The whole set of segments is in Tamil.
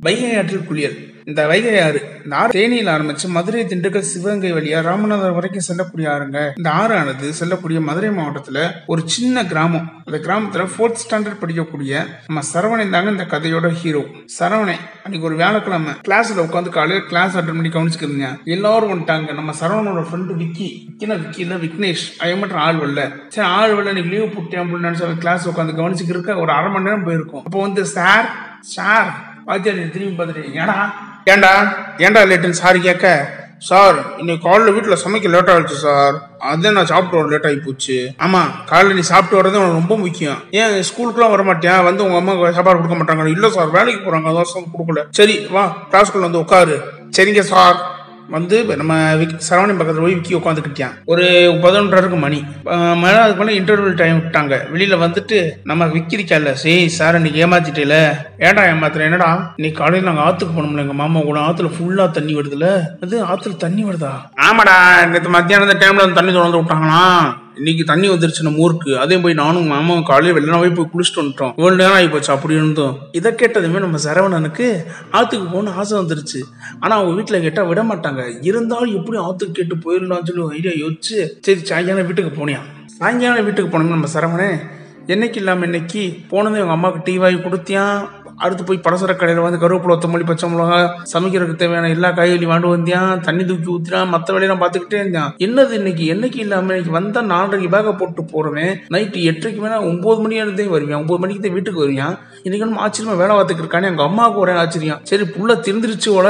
வைகை ஆற்றில் குளியல். இந்த வைகை ஆறு இந்த ஆறு தேனியில் ஆரம்பிச்சு மதுரை திண்டுக்கல் சிவகங்கை வழியா ராமநாதபுரம் வரைக்கும் செல்லக்கூடிய ஆறுங்க. இந்த ஆறானது செல்லக்கூடிய மதுரை மாவட்டத்துல ஒரு சின்ன கிராமம். அந்த கிராமத்துல ஃபோர்த் ஸ்டாண்டர்ட் படிக்கக்கூடிய நம்ம சரவணன் தாங்க இந்த கதையோட ஹீரோ சரவணை அன்னைக்கு ஒரு வியாழக்கிழமை கிளாஸ்ல உட்காந்து காலையில் கிளாஸ் அட்டன் பண்ணி கவனிச்சுக்கிறீங்க எல்லாரும் வந்துட்டாங்க. நம்ம சரவணனோட ஃப்ரெண்டு விக்கி விக்கினா விக்கி இல்லை விக்னேஷ் அவன் மட்டும் ஆள் வரல. சரி ஆள் வரல இன்னைக்கு லீவ் போட்டேன் அப்படின்னு நினைச்சு கிளாஸ் உட்காந்து கவனிச்சுக்கிறக்க ஒரு அரை மணி நேரம் போயிருக்கும். அப்போ வந்து சார் சார் வாத்தியார் திரும்பி பார்த்துட்டு ஏடா ஏண்டா? ஏண்டா லேட்டுன்னு சாரி கேட்க? சார் இன்னைக்கு காலைல வீட்டில் சமைக்க லேட் ஆயிடுச்சு சார் அதான் நான் சாப்பிட்டு வர லேட் ஆகி போச்சு. ஆமாம் காலைல நீ சாப்பிட்டு வரது உனக்கு ரொம்ப முக்கியம். ஏன் ஸ்கூலுக்குலாம் வர மாட்டேன் வந்து உங்கள் அம்மா சாப்பாடு கொடுக்க மாட்டாங்க இல்லை சார் வேலைக்கு போகிறாங்க அதான் சார் கொடுக்கல. சரி வா கிளாஸ்க்குள்ள வந்து உட்காரு. சரிங்க சார் வந்து நம்ம விக் சரவணன் பக்கத்தில் போய் விக்கி உட்காந்துக்கிட்டான் ஒரு பதினொன்றரைக்கு மணி. மழை மேலே அதுக்கு மேலே டைம் விட்டாங்க. வெளியில் வந்துட்டு நம்ம விக்கிரிக்கல சரி சார் இன்னைக்கு ஏமாத்திட்டேல. ஏன்டா ஏமாத்துறேன் என்னடா? இன்னைக்கு காலையில் நாங்கள் ஆற்றுக்கு போனோம்ல எங்கள் மாமா கூட. ஆற்றுல ஃபுல்லாக தண்ணி வருதுல. அது ஆற்றுல தண்ணி வருதா? ஆமாடா நேற்று மத்தியானம் டைமில் வந்து தண்ணி திறந்து விட்டாங்களா இன்னைக்கு தண்ணி வந்துருச்சு நம்ம ஊருக்கு. அதே போய் நானும் மாமாவும் காலையில் வெள்ளனாவே போய் குளிச்சுட்டு வந்துட்டோம். இவ்வளோ நேரம் ஆகி போச்சு அப்படி இருந்தோம். இதை கேட்டதுமே நம்ம சரவணனுக்கு ஆற்றுக்கு போகணும்னு ஆசை வந்துருச்சு. ஆனால் அவங்க வீட்டில் கேட்டால் விட மாட்டாங்க. இருந்தாலும் எப்படி ஆற்றுக்கு கேட்டு போயிடலாம்னு சொல்லி ஐடியா யோசிச்சு சரி சாயங்காலம் வீட்டுக்கு போனியா? சாயங்காலம் வீட்டுக்கு போனோம்னா நம்ம சரவணன் என்னைக்கு இல்லாமல் இன்னைக்கு? போனது எங்கள் அம்மாவுக்கு டீ வாங்கி கொடுத்தியான் அடுத்து போய் பலசர கடையில் வந்து கருவேப்பிலை ஒத்தமல்லி பச்சை மிளகா சமைக்கிறதுக்கு தேவையான எல்லா காய்கறியும் வாண்டு வந்தியான் தண்ணி தூக்கி ஊற்றினான் மற்ற வேலையெல்லாம் பார்த்துக்கிட்டே இருந்தான் என்னது இன்னைக்கு? என்னைக்கு இல்லாமல் இன்னைக்கு வந்தால் நாலரைக்கு பேக போட்டு போகிறவன் நைட்டு எட்டரைக்கு மேலே ஒம்பது மணி இருந்தே வருவேன் ஒம்பது மணிக்கு தான் வீட்டுக்கு வருவான் இன்னைக்கு நம்ம ஆச்சரியமா வேலை பார்த்துக்கு இருக்கானே எங்கள் அம்மாவுக்கு ஒரே ஆச்சரியம். சரி புள்ள திருந்திருச்சு ஓல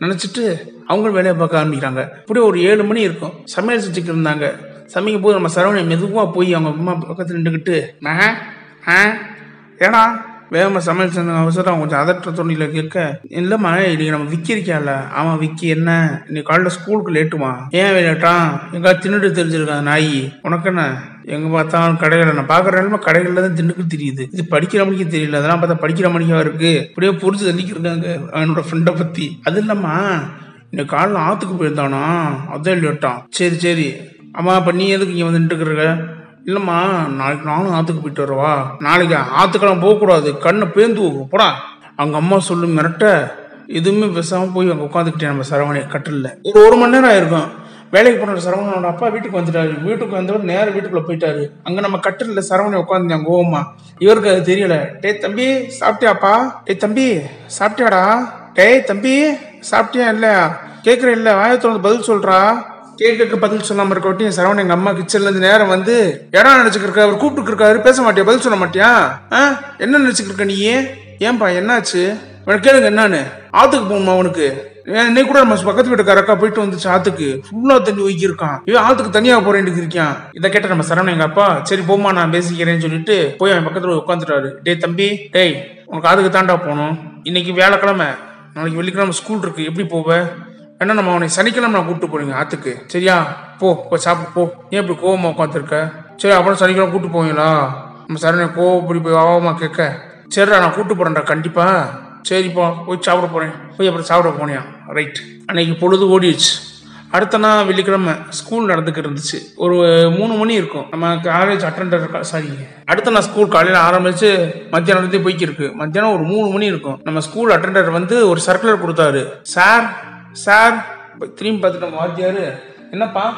நினச்சிட்டு அவங்களும் வேலையை பார்க்க ஆரம்பிக்கிறாங்க. இப்படி ஒரு ஏழு மணி இருக்கும். சமையல் செஞ்சுட்டு இருந்தாங்க. சமைக்கும் போது நம்ம சரவணை மெதுவாக போய் அவங்க அம்மா பக்கத்தில் நின்றுக்கிட்டு ஏன்னா ஆ? வேகமாக சமையல் செஞ்ச அவசரம் கொஞ்சம் அதற்ற தொண்டியில் கேட்க இல்லைம்மா இன்னைக்கு நம்ம விக்கி இருக்கியால ஆமாம் விக்கி என்ன? இன்னைக்கு காலைல ஸ்கூலுக்கு லேட்டுமா ஏன் லேட்டான் எங்கா தின்னுட்டு தெரிஞ்சிருக்கான் நாய்? உனக்கு என்ன? எங்க பார்த்தாலும் கடைகள் நான் பார்க்குற நிலமை கடைகளில் தான் தின்னுக்கு தெரியுது. இது படிக்கிற மணிக்கு தெரியல அதெல்லாம் பார்த்தா படிக்கிற மணிக்கா இருக்கு. இப்படியே புரிஞ்சு தள்ளிக்கிருக்காங்க என்னோட ஃப்ரெண்டை பற்றி அது இல்லைம்மா இன்னைக்கு காலைல ஆற்றுக்கு போயிருந்தானா? அதான் லேட்டான் சரி சரி. அம்மா அப்ப நீ எதுக்கு இங்கே வந்து நின்றுக்கிறக்க இல்லைம்மா நாளைக்கு நானும் ஆற்றுக்கு போயிட்டு வரவா? நாளைக்கு ஆற்றுக்கெல்லாம் போகக்கூடாது. கண்ணை பேந்து போகும் போடா. அவங்க அம்மா சொல்லு மிரட்ட. எதுவுமே பேசாமல் போய் அங்கே உட்காந்துக்கிட்டேன் நம்ம சரவணை கட்டிலில் ஒரு ஒரு மணி நேரம் ஆயிருக்கும். வேலைக்கு போன சரவணனோட அப்பா வீட்டுக்கு வந்துட்டாரு. வீட்டுக்கு வந்தவர் நேரம் வீட்டுக்குள்ள போயிட்டாரு. அங்க நம்ம கட்டில சரவணி உட்காந்துருந்தாங்க கோவமா. இவருக்கு அது தெரியல. டேய் தம்பி சாப்பிட்டியாப்பா? டேய் தம்பி சாப்பிட்டியாடா? டேய் தம்பி சாப்பிட்டியா இல்லையா? கேட்குற இல்ல. வாயத்தோட பதில் சொல்றா. கேட்க பதில் சொல்லாம இருக்கட்டும் வட்டி சரவணன் எங்க அம்மா கிச்சன்ல இருந்து நேரம் வந்து இடம் நினைச்சுக்கிருக்க அவர் கூப்பிட்டு இருக்காரு. பேச மாட்டியா? பதில் சொல்ல மாட்டியா? ஆ? என்ன நினச்சிக்கிருக்க நீ? ஏன்பா என்னாச்சு? உனக்கு கேளுங்க என்னன்னு. ஆத்துக்கு போகணுமா உனக்கு? இன்னைக்கு கூட நம்ம பக்கத்து வீட்டுக்காரக்கா போயிட்டு வந்துச்சு ஆத்துக்கு. ஃபுல்லா தண்ணி ஒய்க்கிருக்கான் இவன் ஆத்துக்கு தனியா போறேன்னு இருக்கான். இதை கேட்ட நம்ம சரவணன் எங்க அப்பா சரி போமா நான் பேசிக்கிறேன்னு சொல்லிட்டு போய் அவன் பக்கத்துல உட்காந்துட்டாரு. டேய் தம்பி டேய் உனக்கு ஆத்துக்கு தாண்டா போகணும். இன்னைக்கு வியாழக்கிழமை நாளைக்கு வெள்ளிக்கிழமை ஸ்கூல் இருக்கு. எப்படி போவ? என்ன நம்ம அவனை சனிக்கிழமை நான் கூப்பிட்டு போறீங்க ஆத்துக்கு? சரியா? போ போய் சாப்பிட்டு போ. ஏன் இப்படி கோவமா உட்காந்துருக்க சரி அப்புறம் சனிக்கிழமை கூப்பிட்டு போவீங்களா? நம்ம சரணை கோவப்படி போய் ஆவமா கேட்க. சரிடா நான் கூப்பிட்டு போறேன்டா கண்டிப்பா. சரிப்பா போய் சாப்பிட போறேன். போய் அப்புறம் சாப்பிட போனியா? ரைட் அன்னைக்கு பொழுது ஓடிடுச்சு. அடுத்த நாள் வெள்ளிக்கிழமை ஸ்கூல் நடந்துக்கிட்டு இருந்துச்சு. ஒரு மூணு மணி இருக்கும். நம்ம காலேஜ் அட்டண்டர் சாரி அடுத்த நாள் ஸ்கூல் காலையில் ஆரம்பிச்சு மத்தியானம் நடந்தே போய்க்கிருக்கு. மத்தியானம் ஒரு மூணு மணி இருக்கும். நம்ம ஸ்கூல் அட்டண்டர் வந்து ஒரு சர்க்குலர் கொடுத்தாரு. Sir sir? திரும்பி பார்த்துட்டு வாத்தியாரு. என்னப்பா?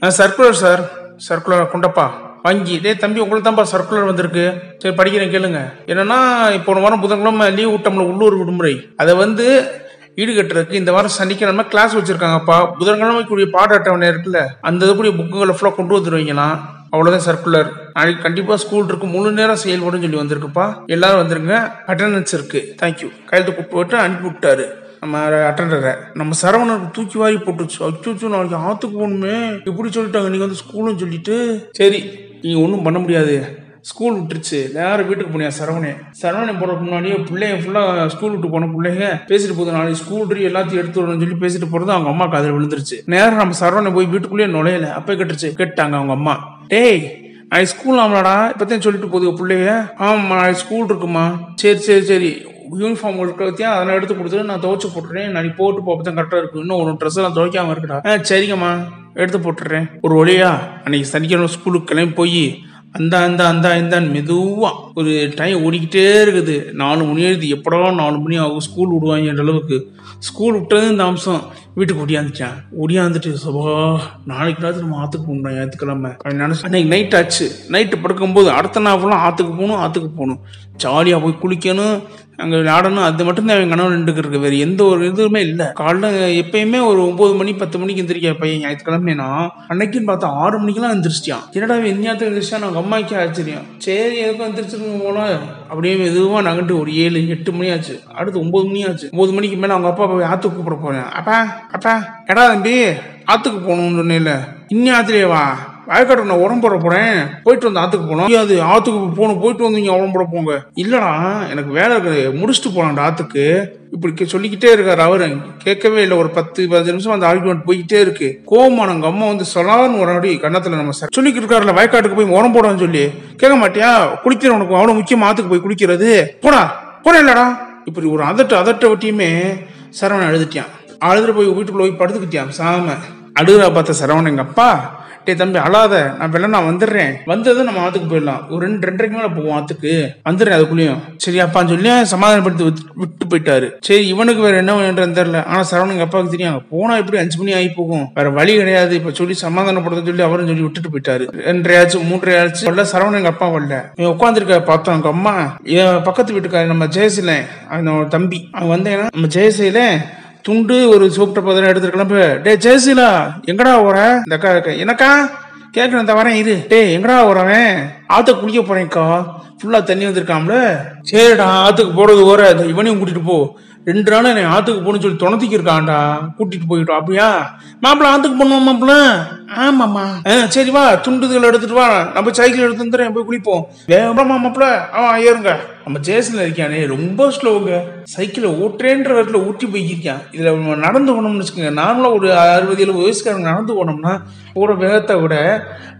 Circular sir. சர்க்குலர் கொண்டப்பா. வாங்கி. டேய் தம்பி உங்களுக்கு தான்ப்பா சர்க்குலர் வந்திருக்கு. சரி படிக்கிறேன் கேளுங்க. என்னன்னா இப்போ ஒரு வாரம் புதன்கிழமை லீவ் விட்டோம்ல உள்ளூர் விடுமுறை. அதை வந்து ஈடுகட்டுறதுக்கு இந்த வாரம் சனிக்கிழமை கிளாஸ் வச்சிருக்காங்கப்பா. புதன்கிழமைக்குரிய பாட அட்டவணை இருக்குல்ல அந்த இதுக்குரிய புக்குகளை ஃபுல்லாக கொண்டு வந்துருவீங்களாம் அவ்வளோதான் சர்க்குலர் நாளைக்கு கண்டிப்பாக ஸ்கூல் இருக்கு. முழு நேரம் செயல்படும் சொல்லி வந்திருக்குப்பா. எல்லாரும் வந்துருங்க. அட்டண்டன்ஸ் இருக்கு. தேங்க்யூ கையெழுத்து கூப்பிட்டு போட்டு அனுப்பி விட்டாரு. நம்ம அட்டண்டரை நம்ம சரவணனுக்கு தூக்கி வாரி போட்டுச்சு அச்சுச்சு நாளைக்கு ஆற்றுக்கு போகணுமே. இப்படி சொல்லிட்டாங்க. நீங்க வந்து ஸ்கூல்னு சொல்லிட்டு. சரி நீங்கள் ஒன்றும் பண்ண முடியாது. ஸ்கூல் விட்டுருச்சு. நேரம் வீட்டுக்கு போனியா சரவணே? சரவணை போறதுக்கு முன்னாடியே பிள்ளைங்க ஃபுல்லாக ஸ்கூல் விட்டு போன பிள்ளைங்க. பேசிட்டு போகுது நாளைக்கு ஸ்கூல் ட்ரீ எல்லாத்தையும் எடுத்து வரணும்னு சொல்லி பேசிட்டு போகிறது அவங்க அம்மா காதில் விழுந்துருச்சு. நேரம் நம்ம சரவணை போய் வீட்டுக்குள்ளேயே நுழையல. அப்போ கட்டுருச்சு. கேட்டாங்க அவங்க அம்மா. டேய் நாளைக்கு ஸ்கூல் ஆமலாடா இப்போத்தையும் சொல்லிட்டு போகுது பிள்ளைங்க. ஆமாம் நாளைக்கு ஸ்கூல் இருக்குமா சரி சரி சரி. யூனிஃபார்ம் இருக்கிறதையும் அதெல்லாம் எடுத்து கொடுத்துட்டு நான் துவைச்சு போட்டுறேன். நான் போட்டு போப்போ தான் கரெக்டாக இருக்கும். இன்னும் ஒரு ட்ரெஸ் எல்லாம் துவைக்காம இருக்கடா. ஆ சரிங்கம்மா. எடுத்து போட்டுறேன். ஒரு வழியா அன்னைக்கு சனிக்கிழமை ஸ்கூலுக்கு கிளம்பி போய் அந்த அந்த அந்த இந்தான்னு மெதுவாக ஒரு டைம் ஓடிக்கிட்டே இருக்குது. நாலு மணி எழுதி எப்படா நாலு மணி ஆகும் ஸ்கூல் விடுவாங்கன்ற அளவுக்கு. ஸ்கூல் விட்டது இந்த அம்சம். வீட்டுக்கு ஒடியாந்துட்டேன். ஒடியாந்துட்டு சபா நாளைக்கு ராத்திரி நம்ம ஆற்றுக்கு போகணும் ஞாயிற்றுக்கிழமை. அப்படின்னு அன்னைக்கு நைட் ஆச்சு. நைட்டு படுக்கும்போது அடுத்த நாள் ஃபுல்லாக ஆற்றுக்கு போகணும் ஆற்றுக்கு போகணும். ஜாலியாக போய் குளிக்கணும். அங்கே நாடனும் அது மட்டும்தான் என் கனவு நின்றுக்கு இருக்கு வேறு எந்த ஒரு இதுவுமே இல்லை. காலைல எப்பயுமே ஒரு ஒன்பது மணி பத்து மணிக்கு எந்திரிக்க பையன். ஞாயிற்றுக்கிழமைனா அன்னைக்குன்னு பார்த்தா ஆறு மணிக்கெல்லாம் எந்திரிச்சிட்டான். என்னடா எந்நேரத்துக்கு எந்திரிச்சா நம்ம அம்மாக்கே ஆச்சரியம். சரி எதுக்கும் எந்திரிச்சிருக்கோம் போல. அப்படியே மெதுவாக நகண்டு ஒரு ஏழு எட்டு மணி ஆச்சு. அடுத்து ஒன்பது மணி ஆச்சு. ஒன்பது மணிக்கு மேலே அவங்க அப்பா போய் ஆற்றுக்கு கூப்பிட போறேன். அப்பா அப்பா எடா தம்பி? ஆற்றுக்கு போகணும்னு சொன்னேன்ல. இன்னும் ஆத்துலேயே வா. வயக்காட்டுக்கு நான் உடம்புற போட போறேன். போயிட்டு வந்து ஆத்துக்கு போனோம் அது ஆத்துக்கு போகணும். போயிட்டு வந்து இங்க உடம்பு போட போங்க. இல்லடா எனக்கு வேலை இருக்கு முடிச்சுட்டு போலாம்டா ஆத்துக்கு. இப்படி கே- சொல்லிக்கிட்டே இருக்காரு அவரு. கேட்கவே இல்லை. ஒரு பத்து பதினஞ்சு நிமிஷம் அந்த ஆர்குமெண்ட் போய்கிட்டே இருக்கு. கோவமான எங்க அம்மா வந்து சொல்லான்னு ஒரு அடி கன்னத்துல நம்ம சார் சொல்லிக்கிட்டு இருக்காருல வயக்காட்டுக்கு போய் உரம் போடான்னு சொல்லி. கேட்க மாட்டியா? குளிக்கிற உனக்கு அவ்வளவு முக்கியமா ஆத்துக்கு போய் குளிக்கிறது? போடா. போட இல்லடா. இப்படி ஒரு அதட்ட அதட்ட ஒட்டியுமே சரவணன் அழுதுட்டியான் அழுதுட்டு போய் வீட்டுக்குள்ள போய் படுத்துக்கிட்டியான் சாம. அழுகுறா பார்த்த சரவணன் எங்க அப்பா. டே தம்பி அழாத. நான் வெள்ள நான் வந்துடுறேன். வந்ததும் நம்ம ஆத்துக்கு போயிடலாம். ஒரு ரெண்டு ரெண்டரைக்கு மேல போவோம் ஆத்துக்கு. வந்துடுறேன் அதுக்குள்ளேயும். சரி அப்பான்னு சொல்லி சமாதானப்படுத்தி விட்டு- விட்டு போயிட்டாரு. சரி இவனுக்கு வேற என்ன வேணுன்றது தெரியல. ஆனா சரவணங்க அப்பாவுக்கு தெரியும். போனா எப்படி அஞ்சு மணி ஆகி போகும்? வேற வழி கிடையாது. இப்ப சொல்லி சமாதானப்படுத்த சொல்லி அவரும் சொல்லி விட்டுட்டு போயிட்டாரு. ரெண்டரையாச்சு மூன்றரையாச்சு. வரல சரவணன் எங்க அப்பா வரல. நீ உட்காந்துருக்க பார்த்தோம். எங்க அம்மா என் பக்கத்து வீட்டுக்காரர் நம்ம ஜெயசில அவன் தம்பி. அவன் வந்தேன்னா நம்ம ஜெயசில துண்டு ஒரு சூப்பிட்ட பதில எடுத்துட்டு கிளம்பு டே ஜெயசீலா எங்கடா ஓர இந்த அக்கா அக்கா, என்னக்கா? கேட்கணும் இந்த வரேன் இரு. டேய் எங்கடா ஓரவன் ஆத்த குளிக்க போறேன்க்கா. ஃபுல்லா தண்ணி வந்திருக்காம்ல சரிடா ஆத்துக்கு போறது ஓர. இந்த இவனையும் கூட்டிட்டு போ. ரெண்டு நாள் என்னை ஆத்துக்கு போகணும்னு சொல்லி துணத்திக்கு இருக்கான்டா. கூட்டிட்டு போயிட்டோம் அப்படியா? மாப்பிள்ள ஆத்துக்கு போனோம் மாப்பிள்ள ஆமாம்மா. ஆ சரி வா துண்டுகள் எடுத்துட்டு வா. நம்ம சைக்கிள் எடுத்து வந்துடுறேன் போய் குளிப்போம். வேகமா ஆ ஏறுங்க. நம்ம ஜேசன்ல இருக்கானே ரொம்ப ஸ்லோங்க சைக்கிளை ஓட்டுறேன்ற இடத்துல ஊட்டி போய்க்கிருக்கான் இதுல நம்ம நடந்து போனோம்னு வச்சுக்கோங்க நார்மலா ஒரு அறுபது எழுபது வயசுக்காரங்க நடந்து போனோம்னா போற வேகத்தை விட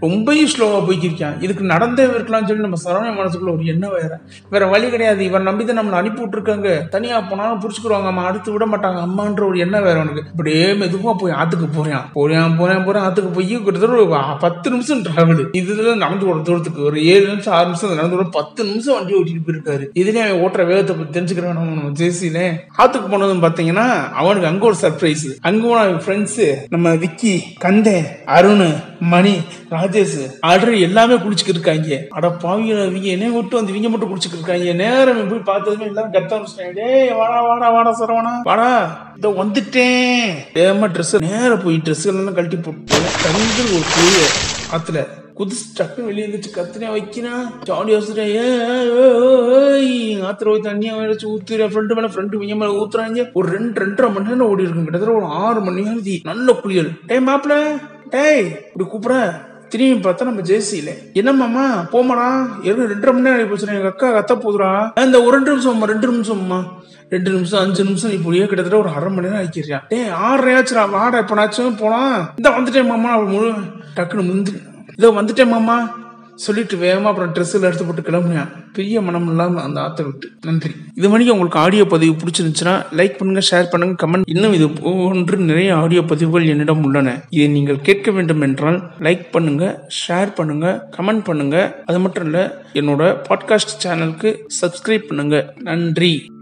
ரொம்பயும் ஸ்லோவா போய்க்கிருக்கான் இதுக்கு நடந்தே இருக்கலாம்னு சொல்லி நம்ம சரவண மனசுக்குள்ள ஒரு எண்ணம் வேற. வேற வழி கிடையாது. இவன் நம்பி தான் நம்மளை அனுப்பி விட்டுருக்காங்க. தனியா போனாலும் புடிச்சுக்குருவாங்க அம்மா அடுத்து விட மாட்டாங்க. அம்மான்ற ஒரு எண்ணம் வேற உனக்கு. இப்படியே மெதுவா போய் ஆத்துக்கு போறான். போறேன் போறேன் போறேன் ஆத்துக்கு போய் கிட்டத்தட்ட பத்து நிமிஷம் டிராவல் இதுல நடந்து போற தூரத்துக்கு ஒரு ஏழு நிமிஷம் ஆறு நிமிஷம் நடந்து போற பத்து நிமிஷம் வண்டி ஓட்டிட்டு போயிருக்காரு. இதுலயே அவன் ஓட்டுற வேகத்தை பத்தி தெரிஞ்சுக்கிறான் நம்ம ஜேசில ஆத்துக்கு போனதும் பாத்தீங்கன்னா அவனுக்கு அங்க ஒரு சர்ப்ரைஸ் அங்க போன ஃப்ரெண்ட்ஸ் நம்ம விக்கி கந்தே அருண் மணி ராஜேஷ் ஆல்ரெடி எல்லாமே குடிச்சுக்கிட்டு இருக்காங்க. அட பாவிகள இவங்க என்ன விட்டு வந்து இவங்க மட்டும் குடிச்சுக்கிட்டு இருக்காங்க. நேரம் போய் பார்த்ததுமே எல்லாரும் கத்த ஆரம்பிச்சிட்டாங்க. டேய் வாடா வாடா வாடா சரவணா. வாடா இதோ வந்துட்டேன். ஏமா ட்ரெஸ் நேரம் போய் ட்ரெஸ் எல்லாம் கழட்டி போட்டு தந்து ஒரு குழிய ஆத்துல குதிச்சு டக்குன்னு வெளியே இருந்துச்சு கத்துனே வைக்கினா ஜாலி யோசிச்சுட்டேன் ஏ ஆத்துல போய் தண்ணியை வச்சு ஊத்துறேன் ஃப்ரெண்டு மேல ஃப்ரெண்டு மையம் மேல ஊத்துறாங்க. ஒரு ரெண்டு ரெண்டரை மணி நேரம் ஓடி இருக்கும். கிட்டத்தட்ட ஒரு ஆறு மணி நேரம் நல்ல குளியல். டேய் மாப்பிள. டேய் இப்படி கூப்பிட திரும்பி பார்த்தா நம்ம ஜேசியில. என்னம்மாமா போமாடா ஏற்கனவே ரெண்டரை மணி நேரம் போச்சு. எங்க அக்கா கத்த போதுடா இந்த ஒரு ரெண்டு நிமிஷம்மா ரெண்டு நிமிஷம்மா ரெண்டு நிமிஷம் அஞ்சு நிமிஷம் இப்படியே கிட்டத்தட்ட ஒரு அரை மணி நேரம் ஆக்கிடுறான் டே ஆறரையாச்சுடா வாடா எப்பனாச்சும் போனா? இந்த வந்துட்டேன் மாமா. முழு டக்குன்னு முந்து இதோ வந்துட்டேன் மாமா. சொல்லிட்டு வேகமா அப்புறம் ட்ரெஸ்ஸில் எடுத்து போட்டு கிளம்புனேன் பெரிய மனம் இல்லாம அந்த ஆத்தை விட்டு. நன்றி. இது மணிக்கு உங்களுக்கு ஆடியோ பதிவு பிடிச்சிருந்துச்சுன்னா லைக் பண்ணுங்க ஷேர் பண்ணுங்க கமெண்ட் இன்னும் இது போன்று நிறைய ஆடியோ பதிவுகள் என்னிடம் உள்ளன. இதை நீங்கள் கேட்க வேண்டும் என்றால் லைக் பண்ணுங்க ஷேர் பண்ணுங்க கமெண்ட் பண்ணுங்க. அது மட்டும் இல்ல என்னோட பாட்காஸ்ட் சேனலுக்கு சப்ஸ்கிரைப் பண்ணுங்க. நன்றி.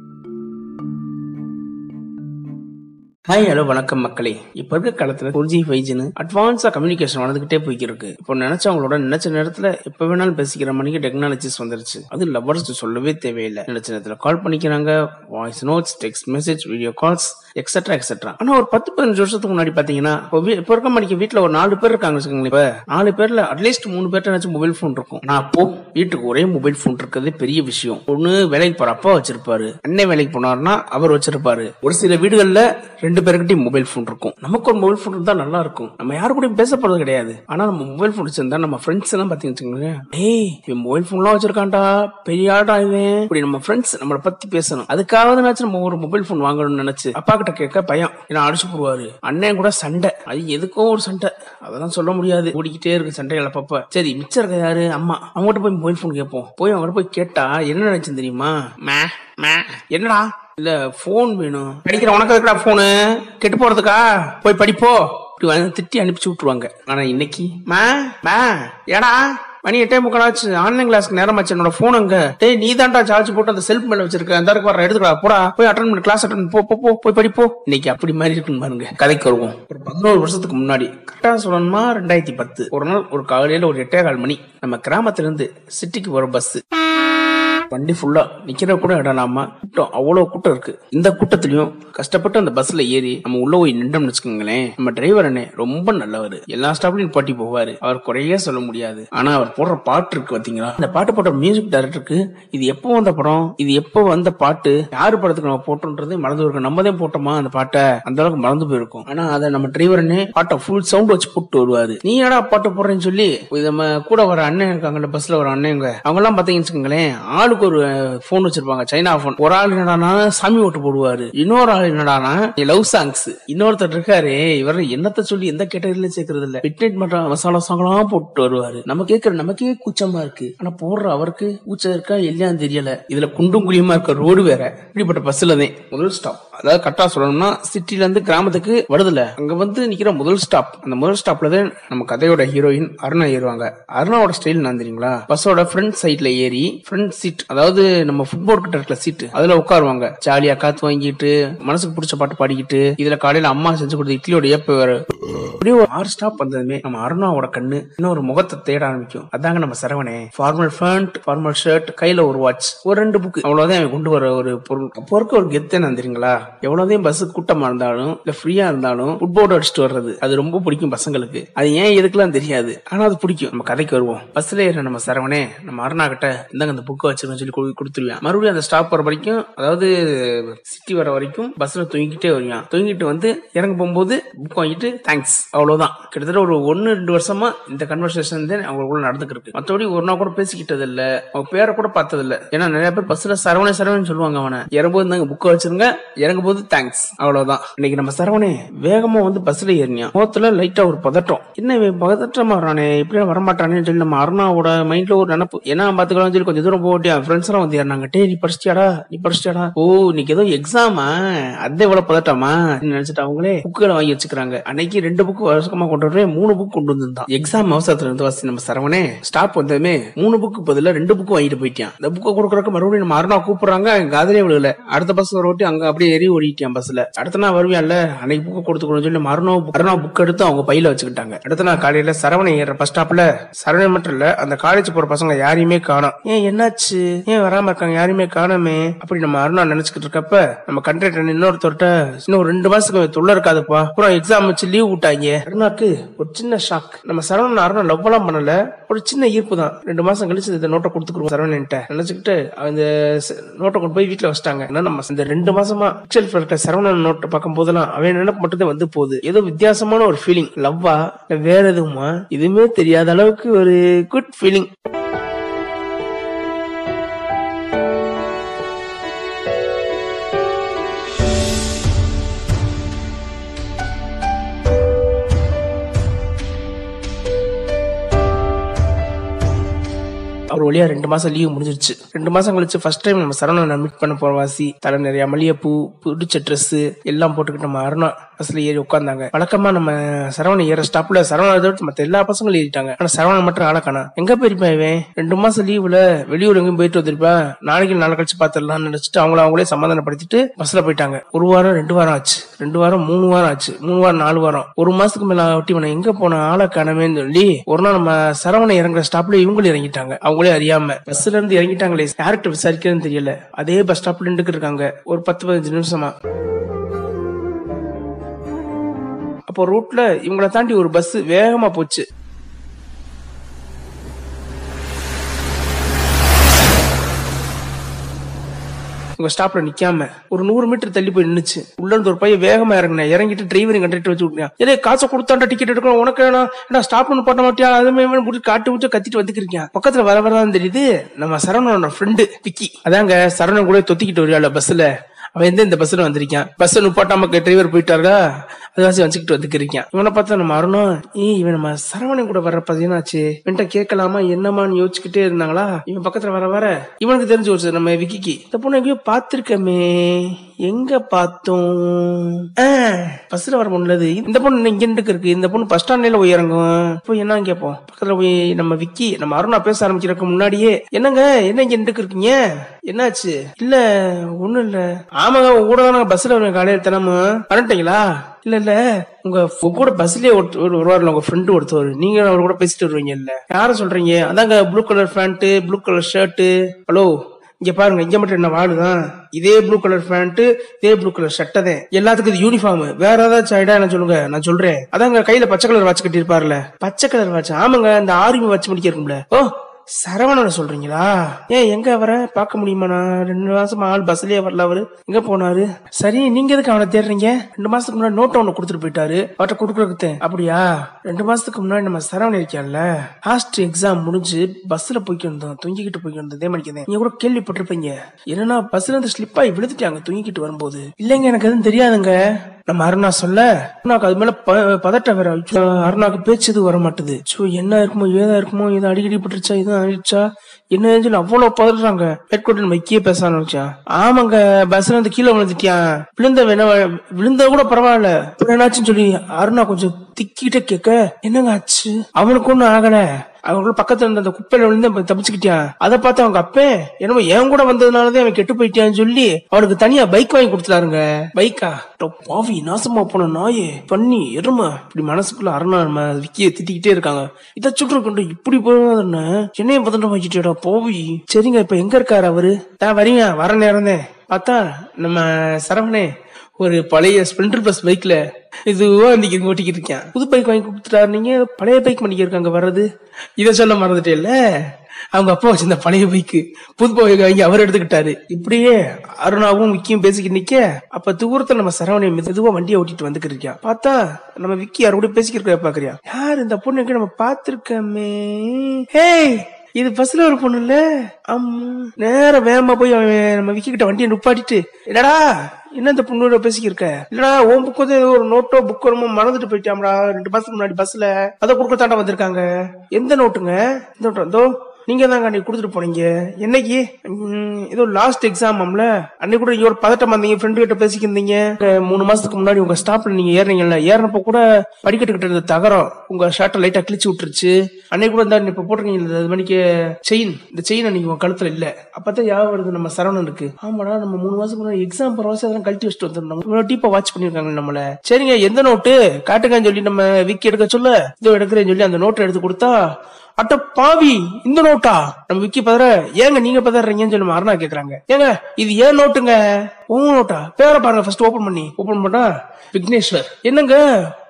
ஹாய் ஹலோ வணக்கம் மக்களே. இப்போ இருக்க காலத்துல ஃபோர் ஜி ஃபைவ் ஜின்னு அட்வான்ஸா கம்யூனிகேஷன் வளர்ந்துகிட்டே போய்க்கிருக்கு. இப்போ நினைச்சவங்களோட நினைச்ச நேரத்துல எப்ப வேணாலும் பேசிக்கிற மணிக்கு டெக்னாலஜிஸ் வந்துருச்சு. அது லவ்வர்ஸ் சொல்லவே தேவையில்லை. நினைச்ச நேரத்துல கால் பண்ணிக்கிறாங்க voice notes text message video calls etcetera etcetera ஆனா ஒரு பத்து பதினஞ்சு வருஷத்துக்கு முன்னாடி பாத்தீங்கன்னா இப்போ இப்போ இருக்க மணிக்கு வீட்டுல ஒரு நாலு பேர் இருக்காங்க வச்சுக்கோங்களேன். இப்ப நாலு பேர்ல அட்லீஸ்ட் மூணு பேர்ட்ட மொபைல் ஃபோன் இருக்கும். நான் அப்போ வீட்டுக்கு ஒரே மொபைல் ஃபோன் இருக்கிறது பெரிய விஷயம். ஒண்ணு வேலைக்கு போற அப்பா வச்சிருப்பாரு. அண்ணன் வேலைக்கு போனாருன்னா அவர் வச்சிருப்பாரு. ஒரு சில வீடுகள்ல ரெண்டு பேருக்கிட்டையும் மொபைல் ஃபோன் இருக்கும். நமக்கு ஒரு மொபைல் ஃபோன் இருந்தா நல்லா இருக்கும். நம்ம யாரு கூடயும் பேச போறது கிடையாது. ஆனா நம்ம மொபைல் ஃபோன் வச்சிருந்தா நம்ம ஃப்ரெண்ட்ஸ் எல்லாம் பாத்தீங்கன்னு வச்சுக்கோங்களேன் ஏய் இவன் மொபைல் ஃபோன்லாம் வச்சிருக்கான்டா பெரிய ஆடா இவன். இப்படி நம்ம ஃப்ரெண்ட்ஸ் நம்மளை பத்தி பேசணும். அதுக்காகனாச்சும் நம்ம ஒரு மொபைல் ஃபோன் வாங்கணும்னு நினைச்சு அப்பா கிட்ட கேட்க பயம். ஏன்னா அடிச்சு போடுவாரு? அண்ணன் கூட சண்டை. அது எதுக்கோ ஒரு சண்டை. அதெல்லாம் சொல்ல முடியாது. ஓடிக்கிட்டே இருக்கு சண்டைகள் அப்பப்ப சரி மிச்சம் இருக்க யாரு? அம்மா. அவங்ககிட்ட போய் மொபைல் ஃபோன் கேட்போம். போய் அவங்ககிட்ட போய் கேட்டா என்ன நினைச்சு தெரியுமா? மே மே. என்னடா? இல்ல போன் வேணும். படிக்கிற உனக்கு இருக்கடா போனு கெட்டு போறதுக்கா? போய் படிப்போ. இப்படி திட்டி அனுப்பிச்சு விட்டுருவாங்க. ஆனா இன்னைக்கு மே மே. ஏடா? மணி எட்டே முக்காலாச்சு ஆன்லைன் கிளாஸ்க்கு நேரம் ஆச்சு. என்னோட போன் அங்க. டேய் நீ தான்டா சார்ஜ் போட்டு அந்த செல்ஃப் மேல வச்சிருக்க. அந்த இருக்கு வர எடுத்துக்கடா. போடா. போய் அட்டன் பண்ணி. கிளாஸ் அட்டன் போ போ, போ. போய் படிப்போ இன்னைக்கு அப்படி மாதிரி இருக்குன்னு பாருங்க. கதைக்கு வருவோம். ஒரு பதினோரு வருஷத்துக்கு முன்னாடி. கரெக்டா சொல்லணுமா ரெண்டாயிரத்தி பத்து. ஒரு நாள் ஒரு காலையில ஒரு எட்டே கால் மணி. நம்ம கிராமத்துல இருந்து சிட்டிக்கு வர பஸ் வண்டி ஃபுல்லா நிக்கிற கூட இடம் இல்லாம கூட்டம் அவ்வளவு கூட்டம் இருக்கு. இந்த கூட்டத்திலயும் கஷ்டப்பட்டு அந்த பஸ்ல ஏறி நம்ம உள்ள போய் நின்றோம்னு வச்சுக்கோங்களேன் நம்ம டிரைவர் அண்ணே ரொம்ப நல்லவர். எல்லா ஸ்டாப்லயும் பாட்டி போவாரு. அவர் குறையே சொல்ல முடியாது. ஆனா அவர் போடுற பாட்டு இருக்கு பாத்தீங்களா? அந்த பாட்டு போடுற மியூசிக் டைரக்டருக்கு இது எப்போ வந்த படம்? இது எப்போ வந்த பாட்டு? யாரு படத்துக்கு நம்ம போட்டோன்றது மறந்து இருக்கும் நம்ம தான் போட்டோமா அந்த பாட்டை? அந்த அளவுக்கு மறந்து போயிருக்கும். ஆனா அதை நம்ம டிரைவர் அண்ணே பாட்டை ஃபுல் சவுண்ட் வச்சு போட்டு வருவாரு. நீ ஏடா பாட்டு போடுறேன்னு சொல்லி? இது நம்ம கூட வர அண்ணன் இருக்காங்கல்ல பஸ்ல வர அண்ணன் அவங்க எல்லாம் பாத்தீங்கன்னு வச்சுக்கோங்களேன் ஆளுக்கு ஒரு போன் வச்சிருப்பாங்க. சைனா போன் ஒரு ஆள் என்னடானா சாமி ஓட்டு போடுவாரு. இன்னொரு ஆள் என்னடானா லவ் சாங்ஸ் இன்னொருத்தர் இருக்காரு இவர் என்னத்த சொல்லி எந்த கேட்டகரியில சேர்க்கறது இல்ல மிட்நைட் மட்டும் மசாலா சாங்லாம் போட்டு வருவாரு. நம்ம கேட்கற நமக்கே கூச்சமா இருக்கு. ஆனா போடுற அவருக்கு கூச்சம் இருக்கா இல்லையான்னு தெரியல. இதுல குண்டும் குழியுமா இருக்க ரோடு வேற. இப்படிப்பட்ட பஸ்ல தான். ஒரு ஸ்டாப் அதாவது கரெக்டா சொல்லணும்னா சிட்டில இருந்து கிராமத்துக்கு வருதுல அங்க வந்து நிக்கிற முதல் ஸ்டாப் அந்த முதல் ஸ்டாப்ல தான் நம்ம கதையோட ஹீரோயின் அருணா ஏறுவாங்க. அருணாவோட ஸ்டைல் நான் தெரியுங்களா? பஸ்ஸோட ஃப்ரண்ட் சைட்ல ஏறி ஃப்ரண்ட் சீட் அதாவது நம்ம ஃபுட்போர்ட் கிட்ட இருக்கிற சீட் அதுல உட்காருவாங்க. ஜாலியா காத்து வாங்கிட்டு மனசுக்கு பிடிச்ச பாட்டு பாடிக்கிட்டு இதுல காலையில அம்மா செஞ்சு கொடுத்த இட்லியோட ஏப்ப வேற. அப்படியே ஒரு ஆறு ஸ்டாப் வந்ததுமே நம்ம அருணாவோட கண்ணு இன்னொரு முகத்தை தேட ஆரம்பிக்கும். அதாங்க நம்ம சரவணே. ஃபார்மல் ஃபேண்ட் ஃபார்மல் ஷர்ட் கையில ஒரு வாட்ச் ஒரு ரெண்டு புக் அவ்வளவுதான் கொண்டு வர ஒரு பொருள். அப்போ இருக்க ஒரு கெத்து என்ன தெரியுங்களா? எவ்வளவுதான் பஸ் கூட்டமா இருந்தாலும் இல்ல ஃப்ரீயா இருந்தாலும் ஃபுட்போர்ட் அடிச்சுட்டு வர்றது அது ரொம்ப பிடிக்கும் பசங்களுக்கு. அது ஏன் எதுக்குலாம் தெரியாது. ஆனா அது பிடிக்கும். நம்ம கதைக்கு வருவோம். பஸ்ல ஏற நம்ம சரவணே நம்ம அருணா கிட்ட இந்தாங்க அந்த புக்கை வச்சிருக்கோம் சொல்லி கொடு- மறுபடியும் அந்த ஸ்டாப் வர வரைக்கும் அதாவது சிட்டி வர வரைக்கும் பஸ்ல தூங்கிக்கிட்டே வருவான். தூங்கிட்டு வந்து இறங்க போகும்போது புக் வாங்கிட்டு தேங்க்ஸ் அவ்வளவுதான். கிட்டத்தட்ட ஒரு ஒன்னு ரெண்டு வருஷமா இந்த கன்வர்சேஷன் தான் அவங்களுக்குள்ள நடந்துக்கிருக்கு மற்றபடி ஒரு நாள் கூட பேசிக்கிட்டது இல்ல அவங்க பேரை கூட பார்த்தது இல்ல ஏன்னா நிறைய பேர் பஸ்ல சரவணே சரவணன் சொல்லுவாங்க அவனை. இறங்கும்போது தாங்க புக்கை வச்சிருங்க. இறங்க போது தேங்க்ஸ் அவ்வளவுதான். இன்னைக்கு நம்ம சரவணே வேகமா வந்து பஸ்ல ஏறினியா. முகத்துல லைட்டா ஒரு பதட்டம். என்ன இவன் பதட்டமா வரானே இப்படி வரமாட்டானேன்னு சொல்லி நம்ம அருணாவோட மைண்ட்ல ஒரு நினப்பு. ஏன்னா பாத்துக்கலாம் சொல்லி கொஞ்சம் தூரம் போட்டி என் ஃப்ரெண்ட்ஸ் எல்லாம் வந்து ஏறினாங்க. டே நீ படிச்சியாடா நீ படிச்சியாடா ஓ இன்னைக்கு ஏதோ எக்ஸாமா அதே இவ்வளவு பதட்டமா? நினைச்சிட்டு அவங்களே புக்குகளை வாங்கி வச்சுக்கிறாங்க. அன்னைக்கு ரெண்டு புக்கு வருஷமா கொண்டு வரவே மூணு புக் கொண்டு வந்திருந்தான். எக்ஸாம் அவசரத்துல இருந்து வாசி நம்ம சரவணே. ஸ்டாப் வந்ததுமே மூணு புக்கு பதில ரெண்டு புக்கு வாங்கிட்டு போயிட்டான். இந்த புக்கை கொடுக்கறதுக்கு மறுபடியும் நம்ம அருணா கூப்பிடுறாங்க. காதலே விழுகல. அடுத்த பஸ் வர ஓட்டி அங்க அப்படியே ஏறி ஓடிட்டேன் பஸ்ல அடுத்த நாள் வருவேன்ல அன்னைக்கு புக்கு கொடுத்துக்கணும் சொல்லி நம்ம அருணா புக் எடுத்து அவங்க பையில வச்சுக்கிட்டாங்க. அடுத்த நாள் காலையில சரவணை ஏற பஸ் ஸ்டாப்ல சரவணன் மட்டும் இல்ல அந்த காலேஜ் போற பசங்க யாரையுமே காணோம். ஏன் என்னாச்சு? ஏன் வராம இருக்காங்க? யாரையுமே காணமே. அப்படி நம்ம அருணா நினைச்சுக்கிட்டு இருக்கப்ப நம்ம கண்டக்டர் இன்னொருத்தர்ட்ட இன்னும் ஒரு ரெண்டு மாசத்துக்கு தொல்லை இருக்காதுப்பா. அப்புறம் எக்ஸாம் வச்சு லீவ் விட்டாங்க அருணாக்கு ஒரு சின்ன ஷாக் நம்ம சரவணன் அருணா லவ் எல்லாம் பண்ணல. ஒரு சின்ன ஈர்ப்பு தான். ரெண்டு மாசம் கழிச்சு இந்த நோட்டை கொடுத்துருவோம் சரவணன்ட்ட. நினைச்சுக்கிட்டு அந்த ச- நோட்டை கொண்டு போய் வீட்டுல வச்சிட்டாங்க. ஏன்னா நம்ம இந்த ரெண்டு மாசமா ஷெல்ஃப்ல இருக்க சரவணன் நோட்டை பார்க்கும் போதெல்லாம் அவன் நினைப்பு மட்டும்தான் வந்து போகுது. ஏதோ வித்தியாசமான ஒரு ஃபீலிங் லவ்வா? வேற எதுவுமா? எதுவுமே தெரியாத அளவுக்கு ஒரு குட் ஃபீலிங் வழியா ரெண்டு மாசம் லீவ் முடிஞ்சிருச்சு. ரெண்டு மாசம் கழிச்சு ஃபர்ஸ்ட் டைம் நம்ம சரவணனை மீட் பண்ண போற வாசி. தலை நிறைய மல்லிகைப்பூ பிடிச்ச ட்ரெஸ் எல்லாம் போட்டுக்கிட்டு நம்ம அருணா பஸ்ல ஏறி உட்காந்தாங்க வழக்கமா நம்ம சரவணன் ஏற ஸ்டாப்ல சரவணன் தவிர்த்து மத்த எல்லா பசங்களும் ஏறிட்டாங்க. ஆனா சரவணன் மட்டும் ஆளக்கானா எங்க போயிருப்பேன் இவன்? ரெண்டு மாசம் லீவுல வெளியூர் எங்கேயும் போயிட்டு வந்திருப்பா நாளைக்கு நாளை கழிச்சு பாத்துடலாம்னு நினைச்சிட்டு அவங்கள அவங்களே சமாதானப்படுத்திட்டு பஸ்ல போயிட்டாங்க. ஒரு வாரம் ரெண்டு வாரம் ஆச்சு. ரெண்டு வாரம் மூணு வாரம் ஆச்சு. மூணு வாரம் நாலு வாரம். ஒரு மாசத்துக்கு மேல ஒட்டி எங்க போன ஆளை காணமேன்னு சொல்லி ஒரு நாள் நம்ம சரவணன் இறங்குற ஸ்டாப்ல இவங்களும் இறங்கிட்டாங்க. அவங்களே அறியாம பஸ்ல இருந்து இறங்கிட்டாங்களே. யார்கிட்ட விசாரிக்கிறதுன்னு தெரியல. அதே பஸ் ஸ்டாப்ல இருக்காங்க. ஒரு பத்து பதினஞ்சு நிமிஷமா. அப்போ ரூட்ல இவங்கள தாண்டி ஒரு பஸ் வேகமா போச்சு. உங்க ஸ்டாப்ல நிக்காம ஒரு நூறு மீட்டர் தள்ளி போய் நின்னுச்சு. உள்ள இருந்து ஒரு பையன் வேகமா இறங்கினேன். இறங்கிட்டு டிரைவரிங் கண்டக்டர் வச்சு விட்டான் ஏதே காசை கொடுத்தாண்டா டிக்கெட் எடுக்கணும். உனக்கு வேணா. என்ன ஸ்டாப்னு போட்ட மாட்டியா? அதுமே முடிச்சு காட்டு விட்டு கத்திட்டு வந்துக்கிறீங்க பக்கத்துல வர வரதான் தெரியுது நம்ம சரவணனோட ஃப்ரெண்டு விக்கி. அதாங்க சரவணன் கூட தொத்திக்கிட்டு வருவாள் பஸ்ல அவன் எந்த இந்த பஸ்ல வந்திருக்கான். பஸ் நுப்பாட்டாம டிரைவர் போயிட்டாருங்க அதுவாசி வச்சுக்கிட்டு வந்துக்கிறீங்க இவனை பார்த்தா நம்ம அருணும் இவன் நம்ம சரவணன் கூட வர்ற பதினாச்சு இவன்ட்ட கேட்கலாமா என்னமான்னு யோசிச்சுக்கிட்டே இருந்தாங்களா? இவன் பக்கத்துல வர வர இவனுக்கு தெரிஞ்சு ஒரு நம்ம விக்கிக்கு. இந்த பொண்ணு எங்கேயோ பாத்திருக்கமே எங்க பார்த்தோம்? பஸ்ல வர பொண்ணுல இந்த பொண்ணு இங்க இருக்கு. இந்த பொண்ணு பஸ் ஸ்டாண்ட்ல போய் இறங்கும். போய் என்ன கேட்போம்? பக்கத்துல போய் நம்ம விக்கி நம்ம அருணா பேச ஆரம்பிச்சிருக்க முன்னாடியே என்னங்க என்ன இங்க இருக்கு இருக்கீங்க? என்னாச்சு? இல்ல ஒண்ணும் இல்ல. ஆமாங்க உங்க கூட தான் பஸ்ல வருவேன். காலையில தினமும். வரட்டீங்களா? இல்ல இல்ல. உங்க கூட பஸ்லயே ஒருத்தர் வருவார்ல உங்க ஃப்ரெண்டு ஒருத்தர் நீங்க அவர் கூட பேசிட்டு வருவீங்க இல்ல யாரும் சொல்றீங்க? அதாங்க blue colour pant blue colour shirt hello இங்க பாருங்க இங்க மட்டும் என்ன வாழுதான் இதே ப்ளூ கலர் பேண்ட் இதே ப்ளூ கலர் ஷர்ட் தான். எல்லாத்துக்கும் இது யூனிஃபார்ம் வேற ஏதாச்சும் ஐடியா என்ன சொல்லுங்க? நான் சொல்றேன். அதாங்க கையில பச்சை கலர் வாட்ச் கட்டியிருப்பார்ல. பச்சை கலர் வாட்ச் ஆமாங்க இந்த ஆர்மி வாட்ச் முடிக்க இருக்கும்ல. ஓ சரவணனை சொல்றீங்களா? ஏன் எங்க அவரை? பார்க்க முடியுமா? நான் ரெண்டு மாசமா ஆள் பஸ்லயே வரல அவரு. எங்க போனாரு? சரி நீங்க எதுக்கு அவனை தேடுறீங்க? ரெண்டு மாசத்துக்கு முன்னாடி நோட் ஒண்ணு கொடுத்துட்டு போயிட்டாரு. அவர்கிட்ட கொடுக்குறதுக்கு. அப்படியா? ரெண்டு மாசத்துக்கு முன்னாடி நம்ம சரவணன் இருக்கான்ல ஹாஸ்ட் எக்ஸாம் முடிஞ்சு பஸ்ல போய்க்கு தூங்கிக்கிட்டு போய்க்கு வந்தோம். இதே நீங்க கூட கேள்விப்பட்டிருப்பீங்க. என்னன்னா பஸ்ல இருந்து ஸ்லிப் ஆகி விழுந்துட்டாங்க தூங்கிக்கிட்டு வரும்போது. இல்லைங்க எனக்கு எதுவும் தெரியாதுங்க. நம்ம அருணா சொல்ல அருணாக்கு அது மேல பதட்டம் வேற. அருணாக்கு பேச்சு எதுவும் வர மாட்டுது சோ என்ன இருக்குமோ ஏதா இருக்குமோ இது அடிக்கடி பட்டுருச்சா இது அடிச்சா என்ன சொல்லி அவ்வளவு பதறாங்க. ஹெட்கோட்டர் நம்ம வைக்கியே பேச ஆரம்பிச்சா ஆமாங்க பஸ்ல இருந்து கீழே விழுந்துட்டியான் விழுந்த வேணா விழுந்த கூட பரவாயில்ல. என்னாச்சுன்னு சொல்லி அருணா கொஞ்சம் திக்கிட்ட கேட்க என்னங்க ஆச்சு? அவனுக்கு ஒண்ணும் ஆகல. அவங்களும் பக்கத்துல இருந்த அந்த குப்பையில விழுந்து தப்பிச்சுக்கிட்டான் அதை பார்த்து அவங்க அப்பே என்னமோ என் கூட வந்ததுனாலதான் அவன் கெட்டு போயிட்டான்னு சொல்லி அவனுக்கு தனியா பைக் வாங்கி கொடுத்துட்டாருங்க. பைக்கா? பாவி நாசமா போன நாயே. பண்ணி எருமை. இப்படி மனசுக்குள்ள அரணா நம்ம விக்கிய திட்டிக்கிட்டே இருக்காங்க. இதை சுற்று கொண்டு இப்படி போன என்னைய பதண்டம் வச்சுட்டேடா போவி. சரிங்க இப்ப எங்க இருக்காரு அவரு? நான் வரீங்க வர நேரம் பார்த்தா நம்ம சரவணே ஒரு பழைய ஸ்பிளண்டர் பிளஸ் பைக்ல இதுவா இன்னைக்கு ஓட்டிக்கிட்டு இருக்கேன். புது பைக் வாங்கி கொடுத்துட்டாரு. நீங்க பழைய பைக் பண்ணிக்க இருக்காங்க வர்றது. இதை சொல்ல மறந்துட்டேல்ல அவங்க அப்பா வச்சிருந்த பழைய பைக்கு புது பைக் வாங்கி அவர் எடுத்துக்கிட்டாரு. இப்படியே அருணாவும் விக்கியும் பேசிக்கிட்டு நிக்க. அப்ப தூரத்துல நம்ம சரவணி மெதுவா வண்டியை ஓட்டிட்டு வந்துக்கிட்டு இருக்கியா? பார்த்தா நம்ம விக்கி யாரோட பேசிக்கிட்டு இருக்க பாக்குறியா யார் இந்த பொண்ணு நம்ம பாத்திருக்கமே ஹேய்! இது பஸ்ல ஒரு பொண்ணு இல்ல? ஆமா நேர வேகமா போய் அவன் நம்ம விக்கி கிட்ட வண்டியை நுப்பாட்டிட்டு என்னடா என்ன இந்த பொண்ணோட பேசிக்கிருக்க? இல்லடா உன் புக்கு வந்து ஏதோ ஒரு நோட்டோ புக் வருமோ மறந்துட்டு போயிட்டாம்டா ரெண்டு மாசத்துக்கு முன்னாடி பஸ்ல அதை கொடுக்க தாண்டா வந்திருக்காங்க. எந்த நோட்டுங்க இந்த நோட்டு வந்தோ நீங்க தாங்க அன்னைக்கு கொடுத்துட்டு போனீங்க. என்னைக்கு? ஏதோ லாஸ்ட் எக்ஸாம்ல அன்னைக்கு கூட இங்க ஒரு பதட்டம் வந்தீங்க ஃப்ரெண்டு கிட்ட பேசிக்கிருந்தீங்க மூணு மாசத்துக்கு முன்னாடி உங்க ஸ்டாப்ல நீங்க ஏறினீங்கல்ல. ஏறினப்ப கூட படிக்கட்டுக்கிட்ட இருந்த தகரம் உங்க ஷர்ட்டை லைட்டா கிழிச்சு விட்டுருச்சு. அன்னைக்கு கூட இந்த இப்ப போட்டிருக்கீங்க இது மணிக்கு செயின் இந்த செயின் அன்னைக்கு உங்க கழுத்துல இல்ல. அப்பதான் யாவது வருது நம்ம சரவணனுக்கு ஆமாடா நம்ம மூணு மாசத்துக்கு முன்னாடி எக்ஸாம் போற அதெல்லாம் கழட்டி வச்சுட்டு வந்துருந்தோம். இவ்வளவு டீப்பா வாட்ச் பண்ணிருக்காங்க நம்மள. சரிங்க எந்த நோட்டு காட்டுங்கன்னு சொல்லி நம்ம விக்கி எடுக்க சொல்ல. இதோ எடுக்கிறேன்னு சொல்லி அந்த நோட்டை எடுத்து கொடுத்தா அட்ட பாவி இந்த நோட்டா நோட்டா நம்ம விக்கி பதற ஏங்க நீங்க பதறீங்கன்னு சொல்லி அருணா கேக்குறாங்க. ஏங்க இது ஏன் நோட்டுங்க உங்க நோட்டா பேரை பாருங்க ஃபர்ஸ்ட் ஓபன் பண்ணி. ஓபன் பண்ணா விக்னேஸ்வர். என்னங்க?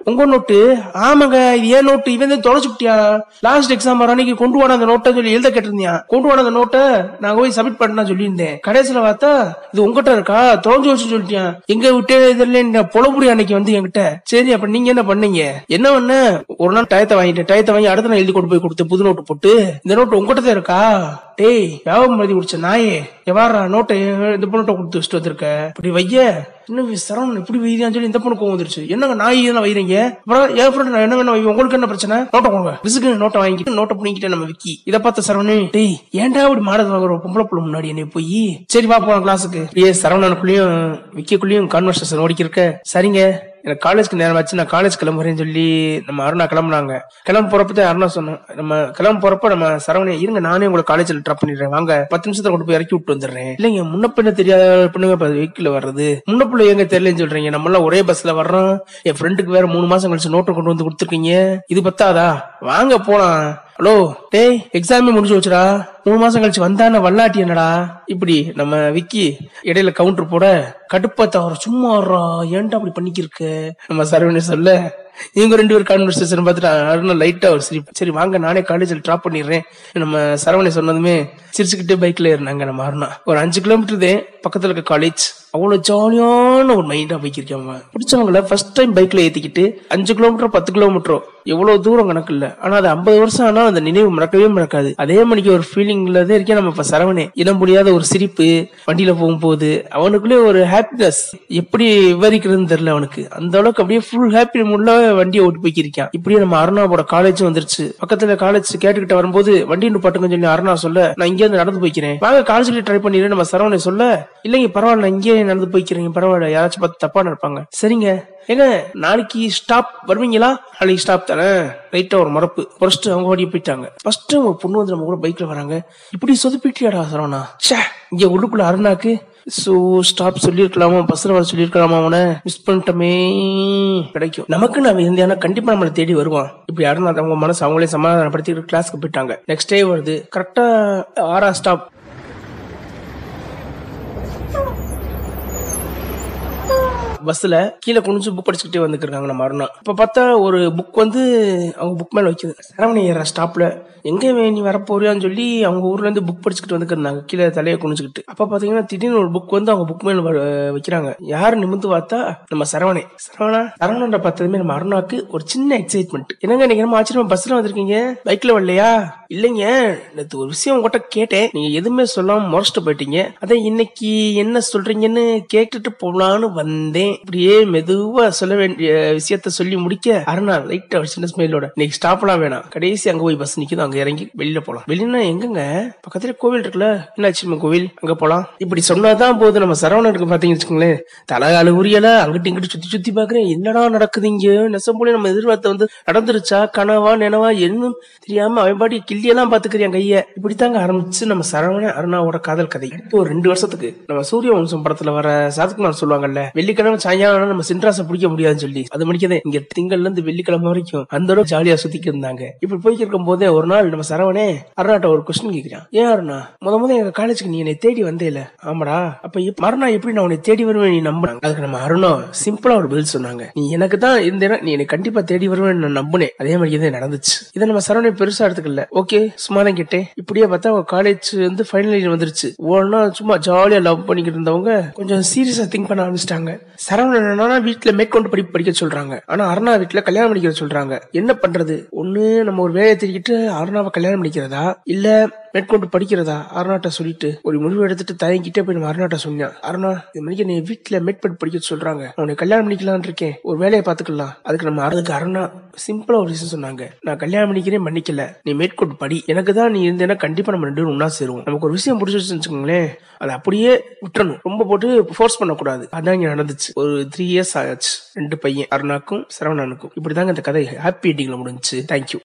உங்க நோட்டு? ஆமாங்க இது ஏன் நோட்டு? இவன் தொலைச்சு விட்டியா? லாஸ்ட் எக்ஸாம் வர அன்னைக்கு கொண்டு வாட அந்த நோட்டை சொல்லி எழுத கேட்டிருந்தியா? கொண்டு வாட அந்த நோட்டை நான் போய் சப்மிட் பண்ண சொல்லியிருந்தேன். கடைசியில பார்த்தா இது உங்ககிட்ட இருக்கா? தொலைஞ்சு வச்சு சொல்லிட்டியா? எங்க விட்டே இதுல பொழப்புடி அன்னைக்கு வந்து என்கிட்ட. சரி அப்ப நீங்க என்ன பண்ணீங்க? என்ன பண்ண? ஒரு நாள் டயத்தை வாங்கிட்டேன். டயத்தை வாங்கி அடுத்த நாள் எழுதி கொண்டு போய் கொடுத்து புது நோட்டு போட்டு. இந்த நோட்டு உங்ககிட்ட இருக்கா? டேய் வியாபாரம் எழுதி குடிச்ச நாயே? எவாரா நோட்டை இந்த பொண்ணு கொடுத்து வச்சுட்டு வந்திருக்க. இப்படி வைய. இன்னும் சரவணன் இப்படி வையான்னு சொல்லி இந்த பொண்ணு கோவம் வந்துருச்சு. என்னங்க நாய் இதெல்லாம் வைறீங்க அப்புறம் என் ஃப்ரெண்ட் நான் என்ன வேணும் வை, உங்களுக்கு என்ன பிரச்சனை? நோட்டை கொடுங்க. விசுக்கு நோட்டை வாங்கிட்டு நோட்டை பிடிங்கிட்டு நம்ம விக்கி. இதை பார்த்த சரவணே டேய் ஏன்டா இப்படி மாடல் வாங்குற பொம்பளை புள்ள முன்னாடி என்னை போய்? சரி வா போலாம் கிளாஸுக்கு ஏ சரவணனுக்குள்ளேயும் விக்கிக்குள்ளேயும் கான்வர்சேஷன் ஓடிக்கிருக்க சரிங்க. எனக்கு காலேஜ்க்கு நேரம் ஆச்சு நான் காலேஜ் கிளம்புறேன்னு சொல்லி நம்ம அருணா கிளம்புனாங்க. கிளம்ப போறப்ப தான் அருணா சொன்னேன் நம்ம கிளம்ப போறப்ப நம்ம சரவணே இருங்க நானே உங்களை காலேஜ்ல ட்ராப் பண்ணிடுறேன். வாங்க பத்து நிமிஷத்துல கொண்டு போய் இறக்கி விட்டு வந்துடுறேன். இல்லைங்க முன்ன பின்ன தெரியாத பொண்ணுங்க வெஹிக்கிள் வர்றது. முன்ன பிள்ளை எங்க தெரியலன்னு சொல்றீங்க நம்ம எல்லாம் ஒரே பஸ்ல வர்றோம். என் ஃப்ரெண்டுக்கு வேற மூணு மாசம் கழிச்சு நோட்டை கொண்டு வந்து கொடுத்துருக்கீங்க. இது பத்தாதா? வாங்க போலாம். ஹலோ டேய் எக்ஸாமே முடிஞ்சு வச்சுடா மூணு மாசம் கழிச்சு வந்தான வல்லாட்டி என்னடா? இப்படி நம்ம விக்கி இடையில கவுண்டர் போட கடுப்பா தவற சும்மா வர்றா ஏன்டா அப்படி பண்ணிக்கிருக்க? நம்ம சரவணி சொல்ல இவங்க ரெண்டு பேரும் கான்வர்சேஷன் பார்த்துட்டு அருணா லைட்டா ஒரு சிரிப்பு. சரி வாங்க நானே காலேஜில் ட்ராப் பண்ணிடுறேன். நம்ம சரவணை சொன்னதுமே சிரிச்சுக்கிட்டே பைக்ல ஏறினாங்க நம்ம அருணா. ஒரு அஞ்சு கிலோமீட்டர் தான் பக்கத்துல இருக்க காலேஜ் அவ்வளவு ஜாலியான ஒரு மைண்டா பைக் இருக்கேன் பிடிச்சவங்கள ஃபர்ஸ்ட் டைம் பைக்ல ஏத்திக்கிட்டு அஞ்சு கிலோமீட்டர் பத்து கிலோமீட்டரோ எவ்வளவு தூரம் கணக்கு இல்ல. ஆனா அது ஐம்பது வருஷம் ஆனா அந்த நினைவு மறக்கவே மறக்காது. அதே மணிக்கு ஒரு ஃபீலிங்ல இருக்கே இருக்கேன். நம்ம இப்ப சரவணே இடம் முடியாத ஒரு சிரிப்பு வண்டியில போகும்போது அவனுக்குள்ளே ஒரு ஹாப்பினஸ் எப்படி விவரிக்கிறதுன்னு தெரியல அவனுக்கு. அந்த அளவுக்கு அப்படியே ஃபுல் ஹாப்பி மூட்ல வண்டியை ஓட்டி போய்க்கிருக்கான். இப்படியே நம்ம அருணாவோட காலேஜும் வந்துருச்சு. பக்கத்துல காலேஜ் கேட்டுக்கிட்ட வரும்போது வண்டி நிப்பாட்டுங்க சொல்லி அருணா சொல்ல நான் இங்கே இருந்து நடந்து போய்க்கிறேன். வாங்க காலேஜ்ல ட்ரை பண்ணிடுறேன் நம்ம சரவணை சொல்ல இல்லைங்க பரவாயில்ல நான் இங்கே நடந்து போய்க்கிறேங்க பரவாயில்ல யாராச்சும் பார்த்து தப்பா நினைப்பாங்க. சரிங்க. ஏங்க நாளைக்கு ஸ்டாப் வருவீங்களா? நாளைக்கு ஸ்டாப் தானே? லைட்டா ஒரு மரப்பு ஃபர்ஸ்ட் அவங்க ஓடி போயிட்டாங்க. ஃபர்ஸ்ட் அவங்க பொண்ணு வந்து நம்ம கூட பைக்ல வராங்க. இப்படி சொதுப்பிட்டியாடா சரவணா? சே இங்க உள்ளுக்குள்ள அருணாக்கு. சோ ஸ்டாப் சொல்லிருக்கலாமா பஸ்ல வர சொல்லிருக்கலாமா அவனை? மிஸ் பண்ணிட்டோமே. கிடைக்கும். நமக்கு நான் இருந்தா கண்டிப்பா நம்மளை தேடி வருவான். இப்படி அருணா அவங்க மனசு அவங்களே சமாதானப்படுத்தி கிளாஸ்க்கு போயிட்டாங்க. நெக்ஸ்ட் டே வருது. கரெக்டா ஆறா ஸ்டாப் பஸ்ல கீழே குனிஞ்சு புக் படிச்சுக்கிட்டே வந்துருக்காங்க நம்ம அருணா. இப்ப பார்த்தா ஒரு புக் வந்து அவங்க புக் மேல வைக்குது. சரவணி ஏற ஸ்டாப்ல எங்க நீ வரப்போறியான்னு சொல்லி அவங்க ஊர்ல இருந்து புக் படிச்சுக்கிட்டு வந்துருந்தாங்க கீழே தலையை குனிஞ்சுக்கிட்டு. அப்ப பாத்தீங்கன்னா திடீர்னு ஒரு புக் வந்து அவங்க புக் மேல வ- வைக்கிறாங்க. யாரு நிமிந்து பார்த்தா நம்ம சரவணே. சரவணா சரவணன்ற பார்த்ததுமே நம்ம அருணாக்கு ஒரு சின்ன எக்ஸைட்மெண்ட் என்னங்க நீங்க நம்ம ஆச்சரியமா பஸ்ல வந்திருக்கீங்க? பைக்ல வரலையா? இல்லைங்க. நேற்று ஒரு விஷயம் உங்ககிட்ட கேட்டேன். நீங்க எதுவுமே சொல்லாம முறைச்சிட்டு போயிட்டீங்க. அதான் இன்னைக்கு என்ன சொல்றீங்கன்னு கேட்டுட்டு போலான்னு வந்தேன். இப்படியே மெதுவா சொல்ல வேண்டிய விஷயத்த சொல்லி முடிக்க அருணா லைட்டா ஒரு சின்ன ஸ்மைலோட இன்னைக்கு ஸ்டாப்லாம் வேணாம். கடைசி அங்க போய் பஸ் நிக்குது அங்க இறங்கி வெளியில போலாம். வெளியினா எங்கங்க? பக்கத்துல கோவில் இருக்குல்ல. என்னாச்சு கோவில்? அங்க போலாம். இப்படி சொன்னாதான் போது நம்ம சரவணனுக்கு பாத்தீங்கன்னு வச்சுக்கோங்களேன். தலைகால உரியல அங்கிட்டு இங்கிட்டு சுத்தி சுத்தி பாக்குறேன் என்னடா நடக்குது இங்க? நெசம் போல நம்ம எதிர்பார்த்த வந்து நடந்துருச்சா? கனவா நினவா? என்னும் தெரியாம அவன் பாட்டி கிள்ளியெல்லாம் பாத்துக்கிறியான் கைய? இப்படித்தாங்க ஆரம்பிச்சு நம்ம சரவண அருணாவோட காதல் கதை. அடுத்து ஒரு ரெண்டு வருஷத்துக்கு நம்ம சூரிய வம்சம் படத்துல வர சாதுக்குமார் சொல்லுவாங்கல்ல வெள்ளிக்கிழமை சாயங்காலம் நம்ம சின்ராசை பிடிக்க முடியாதுன்னு சொல்லி அது மணிக்கதே இங்க திங்கள்ல இருந்து வெள்ளிக்கிழமை வரைக்கும் அந்த அளவுக்கு ஜாலியா சுத்திக்கு இருந்தாங்க. இப்படி போய்க்கு இருக்கும் போதே ஒரு நாள் நம்ம சரவணே அருணாட்ட ஒரு கொஸ்டின் கேக்குறான். ஏன் அருணா முத முத எங்க காலேஜுக்கு நீ என்னை தேடி வந்தேல. ஆமாடா அப்ப மறுநாள் எப்படி நான் உன்னை தேடி வருவேன் நீ நம்பினாங்க அதுக்கு நம்ம அருணா சிம்பிளா ஒரு பதில் சொன்னாங்க. நீ எனக்கு தான் இருந்தேன்னா நீ என்னை கண்டிப்பா தேடி வருவேன் நான் நம்பினேன். அதே மாதிரி தான் நடந்துச்சு. இதை நம்ம சரவணை பெருசா எடுத்துக்கல. ஓகே சும்மா தான் கேட்டேன். இப்படியே பார்த்தா அவங்க காலேஜ் வந்து ஃபைனல் இயர் வந்துருச்சு. ஒன்னா சும்மா ஜாலியா லவ் பண்ணிக்கிட்டு இருந்தவங்க கொஞ்சம் சீரியஸா திங்க் பண்ண ஆரம்பிச்சிட்டாங்க. சரவணன் என்னன்னா வீட்டுல மேற்கொண்டு படிப்பு படிக்க சொல்றாங்க. ஆனா அருணா வீட்டுல கல்யாணம் பண்ணிக்க சொல்றாங்க. என்ன பண்றது? ஒண்ணு நம்ம ஒரு வேலையை தெரிவிக்கிட்டு அருணாவை கல்யாணம் பண்ணிக்கிறதா? இல்ல மேற்கொண்டு படிக்கிறதா? அருணாட்ட சொல்லிட்டு ஒரு முடிவு எடுத்துட்டு தயங்கிட்டே போய் நம்ம அருணாட்ட சொன்னேன் அருணா இது மணிக்கு நீ வீட்டுல மேற்பட்டு படிக்க சொல்றாங்க. உன்னை கல்யாணம் பண்ணிக்கலாம்னு இருக்கேன். ஒரு வேலையை பாத்துக்கலாம். அதுக்கு நம்ம அதுக்கு அருணா சிம்பிளா ஒரு விஷயம் சொன்னாங்க. நான் கல்யாணம் பண்ணிக்கிறேன் பண்ணிக்கல நீ மேற்கொண்டு படி. எனக்கு தான் நீ இருந்தேன்னா கண்டிப்பா நம்ம ரெண்டு ஒன்னா சேருவோம். நமக்கு ஒரு விஷயம் பிடிச்சிருச்சுன்னு வச்சுக்கோங்களேன் அதை அப்படியே விட்டுறணும். ரொம்ப போட்டு ஃபோர்ஸ் பண்ணக்கூடாது. அதான் இங்க நடந்துச்சு. ஒரு த்ரீ இயர்ஸ் ஆச்சு. ரெண்டு பையன் அருணாக்கும் சரவணனுக்கும். இப்படிதாங்க இந்த கதை ஹாப்பி எண்டிங்ல முடிஞ்சுச்சு. தேங்க்யூ